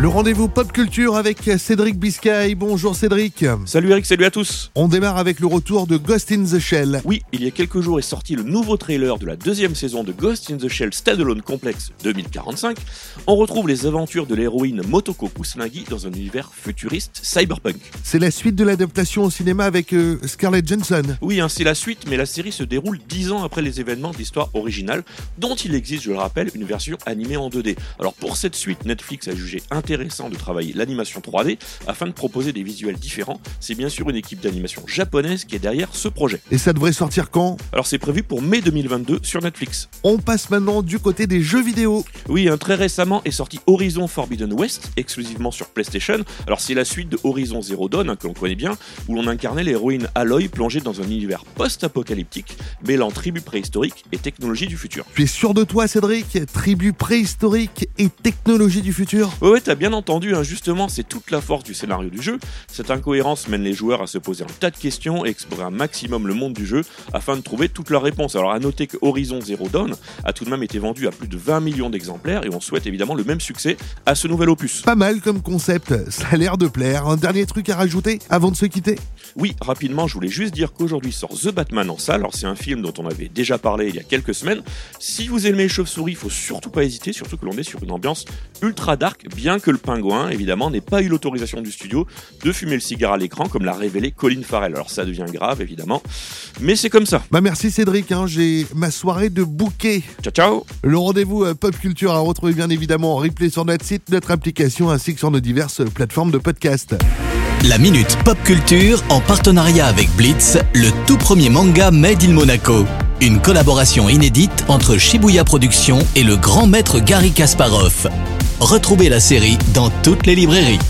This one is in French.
Le rendez-vous pop culture avec Cédric Biscay. Bonjour Cédric. Salut Eric, salut à tous. On démarre avec le retour de Ghost in the Shell. Oui, il y a quelques jours est sorti le nouveau trailer de la deuxième saison de Ghost in the Shell Standalone Complex 2045. On retrouve les aventures de l'héroïne Motoko Kusanagi dans un univers futuriste cyberpunk. C'est la suite de l'adaptation au cinéma avec euh, Scarlett Johansson. Oui, hein, c'est la suite, mais la série se déroule dix ans après les événements de l'histoire originale, dont il existe, je le rappelle, une version animée en 2D. Alors pour cette suite, Netflix a jugé intéressant de travailler l'animation 3D afin de proposer des visuels différents. C'est bien sûr une équipe d'animation japonaise qui est derrière ce projet. Et ça devrait sortir quand? Alors c'est prévu pour mai 2022 sur Netflix. On passe maintenant du côté des jeux vidéo. Oui, hein, très récemment est sorti Horizon Forbidden West, exclusivement sur PlayStation. Alors c'est la suite de Horizon Zero Dawn, hein, que l'on connaît bien, où l'on incarnait l'héroïne Aloy plongée dans un univers post-apocalyptique, mêlant tribu préhistorique et technologie du futur. Tu es sûr de toi Cédric? Tribu préhistorique et technologie du futur? Ouais, ouais, t'as bien entendu, hein, justement, c'est toute la force du scénario du jeu. Cette incohérence mène les joueurs à se poser un tas de questions et explorer un maximum le monde du jeu afin de trouver toutes leurs réponses. Alors à noter que Horizon Zero Dawn a tout de même été vendu à plus de 20 millions d'exemplaires et on souhaite évidemment le même succès à ce nouvel opus. Pas mal comme concept, ça a l'air de plaire. Un dernier truc à rajouter avant de se quitter? Oui, rapidement, je voulais juste dire qu'aujourd'hui sort The Batman en salle. Alors c'est un film dont on avait déjà parlé il y a quelques semaines. Si vous aimez les chauves-souris, il faut surtout pas hésiter, surtout que l'on est sur une ambiance ultra dark, bien que le pingouin, évidemment, n'ait pas eu l'autorisation du studio de fumer le cigare à l'écran, comme l'a révélé Colin Farrell. Alors ça devient grave, évidemment, mais c'est comme ça. Bah merci Cédric, hein, j'ai ma soirée de bouquet. Ciao, ciao Le rendez-vous euh, Pop Culture à retrouver bien évidemment en replay sur notre site, notre application ainsi que sur nos diverses plateformes de podcast. La Minute Pop Culture en partenariat avec Blitz, le tout premier manga Made in Monaco. Une collaboration inédite entre Shibuya Productions et le grand maître Gary Kasparov. Retrouvez la série dans toutes les librairies.